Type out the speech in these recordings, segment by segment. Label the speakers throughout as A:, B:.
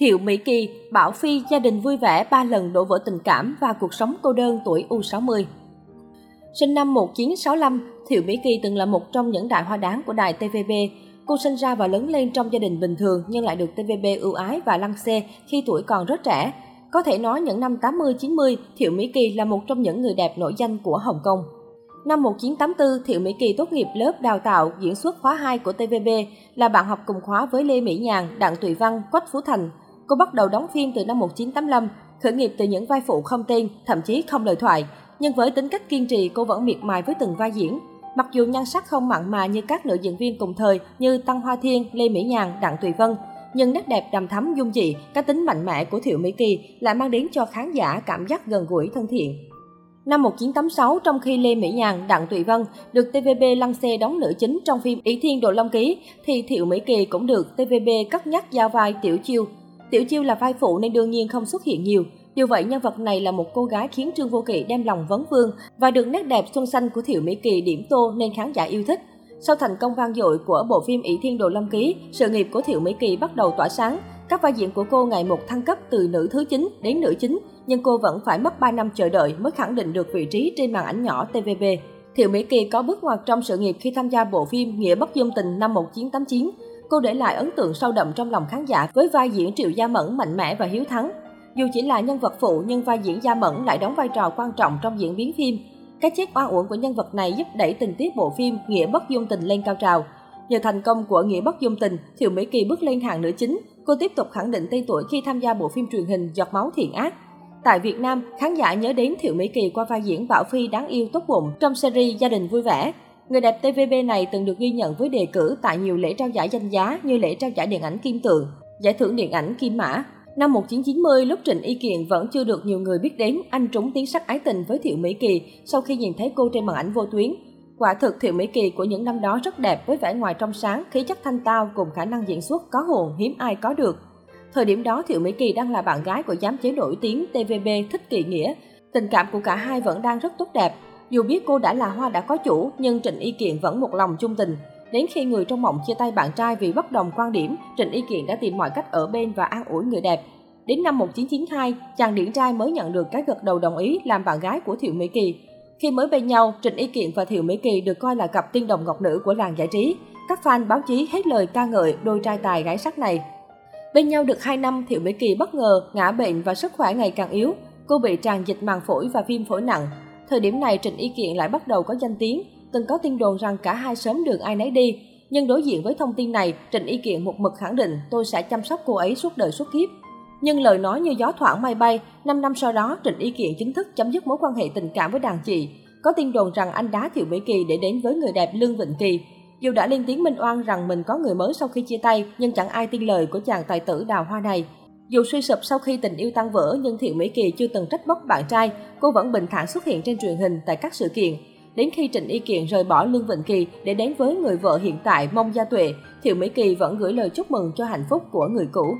A: Thiệu Mỹ Kỳ, Bảo Phi, gia đình vui vẻ ba lần đổ vỡ tình cảm và cuộc sống cô đơn tuổi U60. Sinh năm 1965, Thiệu Mỹ Kỳ từng là một trong những đại hoa đáng của đài TVB. Cô sinh ra và lớn lên trong gia đình bình thường nhưng lại được TVB ưu ái và lăng xê khi tuổi còn rất trẻ. Có thể nói những năm 80-90, Thiệu Mỹ Kỳ là một trong những người đẹp nổi danh của Hồng Kông. Năm 1984, Thiệu Mỹ Kỳ tốt nghiệp lớp đào tạo diễn xuất khóa 2 của TVB, là bạn học cùng khóa với Lê Mỹ Nhàn, Đặng Tùy Văn, Quách Phú Thành. Cô bắt đầu đóng phim từ năm 1985, khởi nghiệp từ những vai phụ không tên, thậm chí không lời thoại. Nhưng với tính cách kiên trì, cô vẫn miệt mài với từng vai diễn. Mặc dù nhan sắc không mặn mà như các nữ diễn viên cùng thời như Tăng Hoa Thiên, Lê Mỹ Nhàn, Đặng Tùy Vân, nhưng nét đẹp đầm thắm dung dị, cá tính mạnh mẽ của Thiệu Mỹ Kỳ lại mang đến cho khán giả cảm giác gần gũi thân thiện. Năm 1986, trong khi Lê Mỹ Nhàn, Đặng Tùy Vân được TVB lăng xê đóng nữ chính trong phim Ý Thiên Đồ Long Ký, thì Thiệu Mỹ Kỳ cũng được TVB cất nhắc giao vai Tiểu Chiêu. Tiểu Chiêu là vai phụ nên đương nhiên không xuất hiện nhiều. Dù vậy, nhân vật này là một cô gái khiến Trương Vô Kỵ đem lòng vấn vương và được nét đẹp xuân xanh của Thiệu Mỹ Kỳ điểm tô nên khán giả yêu thích. Sau thành công vang dội của bộ phim Ỷ Thiên Đồ Lâm Ký, sự nghiệp của Thiệu Mỹ Kỳ bắt đầu tỏa sáng. Các vai diễn của cô ngày một thăng cấp từ nữ thứ chính đến nữ chính, nhưng cô vẫn phải mất 3 năm chờ đợi mới khẳng định được vị trí trên màn ảnh nhỏ TVB. Thiệu Mỹ Kỳ có bước ngoặt trong sự nghiệp khi tham gia bộ phim Nghĩa bất dung tình năm 1989. Cô để lại ấn tượng sâu đậm trong lòng khán giả với vai diễn Triệu Gia Mẫn mạnh mẽ và hiếu thắng. Dù chỉ là nhân vật phụ nhưng vai diễn Gia Mẫn lại đóng vai trò quan trọng trong diễn biến phim. Cái chết oan uổng của nhân vật này giúp đẩy tình tiết bộ phim Nghĩa bất dung tình lên cao trào. Nhờ thành công của Nghĩa bất dung tình, Thiệu Mỹ Kỳ bước lên hàng nữ chính. Cô tiếp tục khẳng định tên tuổi khi tham gia bộ phim truyền hình Giọt máu thiện ác. Tại Việt Nam, khán giả nhớ đến Thiệu Mỹ Kỳ qua vai diễn Bảo Phi đáng yêu tốt bụng trong series Gia đình vui vẻ. Người đẹp TVB này từng được ghi nhận với đề cử tại nhiều lễ trao giải danh giá như lễ trao giải điện ảnh Kim Tượng, giải thưởng điện ảnh Kim Mã. Năm 1990, lúc Trịnh Y Kiện vẫn chưa được nhiều người biết đến, anh trúng tiếng sắc ái tình với Thiệu Mỹ Kỳ sau khi nhìn thấy cô trên màn ảnh vô tuyến. Quả thực Thiệu Mỹ Kỳ của những năm đó rất đẹp với vẻ ngoài trong sáng, khí chất thanh tao cùng khả năng diễn xuất có hồn hiếm ai có được. Thời điểm đó Thiệu Mỹ Kỳ đang là bạn gái của giám chế nổi tiếng TVB Thích Kỳ Nghĩa. Tình cảm của cả hai vẫn đang rất tốt đẹp. Dù biết cô đã là hoa đã có chủ, nhưng Trịnh Y Kiện vẫn một lòng chung tình. Đến khi người trong mộng chia tay bạn trai vì bất đồng quan điểm, Trịnh Y Kiện đã tìm mọi cách ở bên và an ủi người đẹp. Đến năm 1992, chàng điển trai mới nhận được cái gật đầu đồng ý làm bạn gái của Thiệu Mỹ Kỳ. Khi mới bên nhau, Trịnh Y Kiện và Thiệu Mỹ Kỳ được coi là cặp tiên đồng ngọc nữ của làng giải trí. Các fan báo chí hết lời ca ngợi đôi trai tài gái sắc này. Bên nhau được 2 năm, Thiệu Mỹ Kỳ bất ngờ ngã bệnh và sức khỏe ngày càng yếu. Cô bị tràn dịch màng phổi và viêm phổi nặng. Thời điểm này, Trịnh Y Kiện lại bắt đầu có danh tiếng. Từng có tin đồn rằng cả hai sớm đường ai nấy đi. Nhưng đối diện với thông tin này, Trịnh Y Kiện một mực khẳng định tôi sẽ chăm sóc cô ấy suốt đời suốt kiếp. Nhưng lời nói như gió thoảng mây bay, 5 năm sau đó, Trịnh Y Kiện chính thức chấm dứt mối quan hệ tình cảm với đàn chị. Có tin đồn rằng anh đá Thiệu Mỹ Kỳ để đến với người đẹp Lương Vịnh Kỳ. Dù đã lên tiếng minh oan rằng mình có người mới sau khi chia tay, nhưng chẳng ai tin lời của chàng tài tử đào hoa này. Dù suy sụp sau khi tình yêu tan vỡ, nhưng Thiệu Mỹ Kỳ chưa từng trách móc bạn trai, cô vẫn bình thản xuất hiện trên truyền hình tại các sự kiện. Đến khi Trịnh Y Kiện rời bỏ Lương Vịnh Kỳ để đến với người vợ hiện tại Mông Gia Tuệ, Thiệu Mỹ Kỳ vẫn gửi lời chúc mừng cho hạnh phúc của người cũ.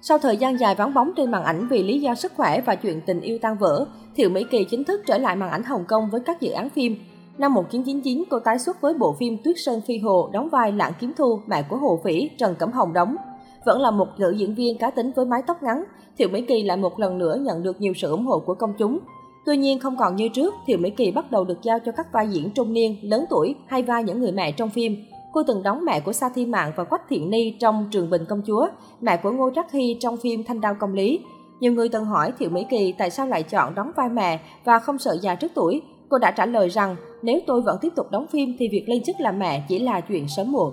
A: Sau thời gian dài vắng bóng trên màn ảnh vì lý do sức khỏe và chuyện tình yêu tan vỡ, Thiệu Mỹ Kỳ chính thức trở lại màn ảnh Hồng Kông với các dự án phim. Năm 1999, cô tái xuất với bộ phim Tuyết Sơn Phi Hồ đóng vai Lãng Kiếm Thu, mẹ của Hồ Phỉ, Trần Cẩm Hồng đóng. Vẫn là một nữ diễn viên cá tính với mái tóc ngắn, Thiệu Mỹ Kỳ lại một lần nữa nhận được nhiều sự ủng hộ của công chúng. Tuy nhiên không còn như trước, Thiệu Mỹ Kỳ bắt đầu được giao cho các vai diễn trung niên, lớn tuổi hay vai những người mẹ trong phim. Cô từng đóng mẹ của Sa Thi Mạng và Quách Thiện Ni trong Trường Bình Công Chúa, mẹ của Ngô Trắc Hy trong phim Thanh Đao Công Lý. Nhiều người từng hỏi Thiệu Mỹ Kỳ tại sao lại chọn đóng vai mẹ và không sợ già trước tuổi. Cô đã trả lời rằng nếu tôi vẫn tiếp tục đóng phim thì việc lên chức làm mẹ chỉ là chuyện sớm muộn.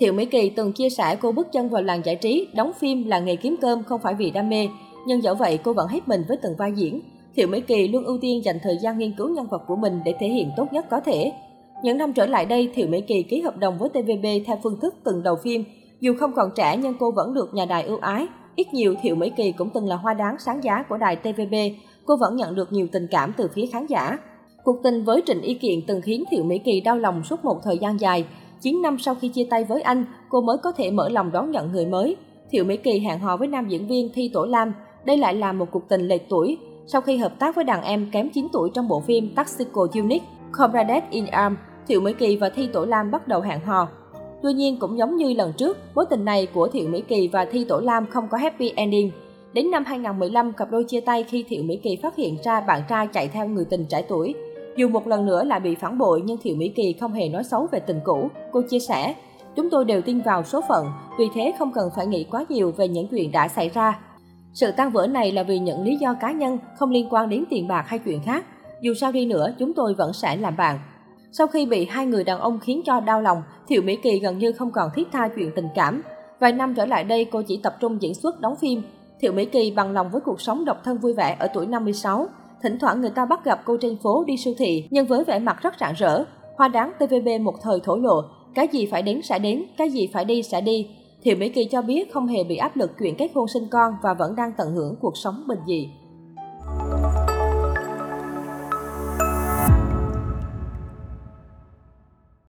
A: Thiệu Mỹ Kỳ từng chia sẻ cô bước chân vào làng giải trí, đóng phim là nghề kiếm cơm không phải vì đam mê. Nhưng dẫu vậy cô vẫn hết mình với từng vai diễn. Thiệu Mỹ Kỳ luôn ưu tiên dành thời gian nghiên cứu nhân vật của mình để thể hiện tốt nhất có thể. Những năm trở lại đây, Thiệu Mỹ Kỳ ký hợp đồng với TVB theo phương thức từng đầu phim. Dù không còn trẻ nhưng cô vẫn được nhà đài ưu ái. Ít nhiều Thiệu Mỹ Kỳ cũng từng là hoa đáng sáng giá của đài TVB. Cô vẫn nhận được nhiều tình cảm từ phía khán giả. Cuộc tình với Trịnh Y Kiện từng khiến Thiệu Mỹ Kỳ đau lòng suốt một thời gian dài. 9 năm sau khi chia tay với anh, cô mới có thể mở lòng đón nhận người mới. Thiệu Mỹ Kỳ hẹn hò với nam diễn viên Thi Tổ Lam. Đây lại là một cuộc tình lệch tuổi. Sau khi hợp tác với đàn em kém 9 tuổi trong bộ phim Taxico Unit, Comrades in Arms, Thiệu Mỹ Kỳ và Thi Tổ Lam bắt đầu hẹn hò. Tuy nhiên cũng giống như lần trước, mối tình này của Thiệu Mỹ Kỳ và Thi Tổ Lam không có happy ending. Đến năm 2015, cặp đôi chia tay khi Thiệu Mỹ Kỳ phát hiện ra bạn trai chạy theo người tình trẻ tuổi. Dù một lần nữa lại bị phản bội nhưng Thiệu Mỹ Kỳ không hề nói xấu về tình cũ. Cô chia sẻ, chúng tôi đều tin vào số phận, vì thế không cần phải nghĩ quá nhiều về những chuyện đã xảy ra. Sự tan vỡ này là vì những lý do cá nhân, không liên quan đến tiền bạc hay chuyện khác. Dù sao đi nữa, chúng tôi vẫn sẽ làm bạn. Sau khi bị hai người đàn ông khiến cho đau lòng, Thiệu Mỹ Kỳ gần như không còn thiết tha chuyện tình cảm. Vài năm trở lại đây, cô chỉ tập trung diễn xuất đóng phim. Thiệu Mỹ Kỳ bằng lòng với cuộc sống độc thân vui vẻ ở tuổi 56. Thỉnh thoảng người ta bắt gặp cô trên phố đi siêu thị, nhưng với vẻ mặt rất rạng rỡ. Hoa đáng TVB một thời thổ lộ, cái gì phải đến sẽ đến, cái gì phải đi sẽ đi. Thiệu Mỹ Kỳ cho biết không hề bị áp lực chuyện kết hôn sinh con và vẫn đang tận hưởng cuộc sống bình dị.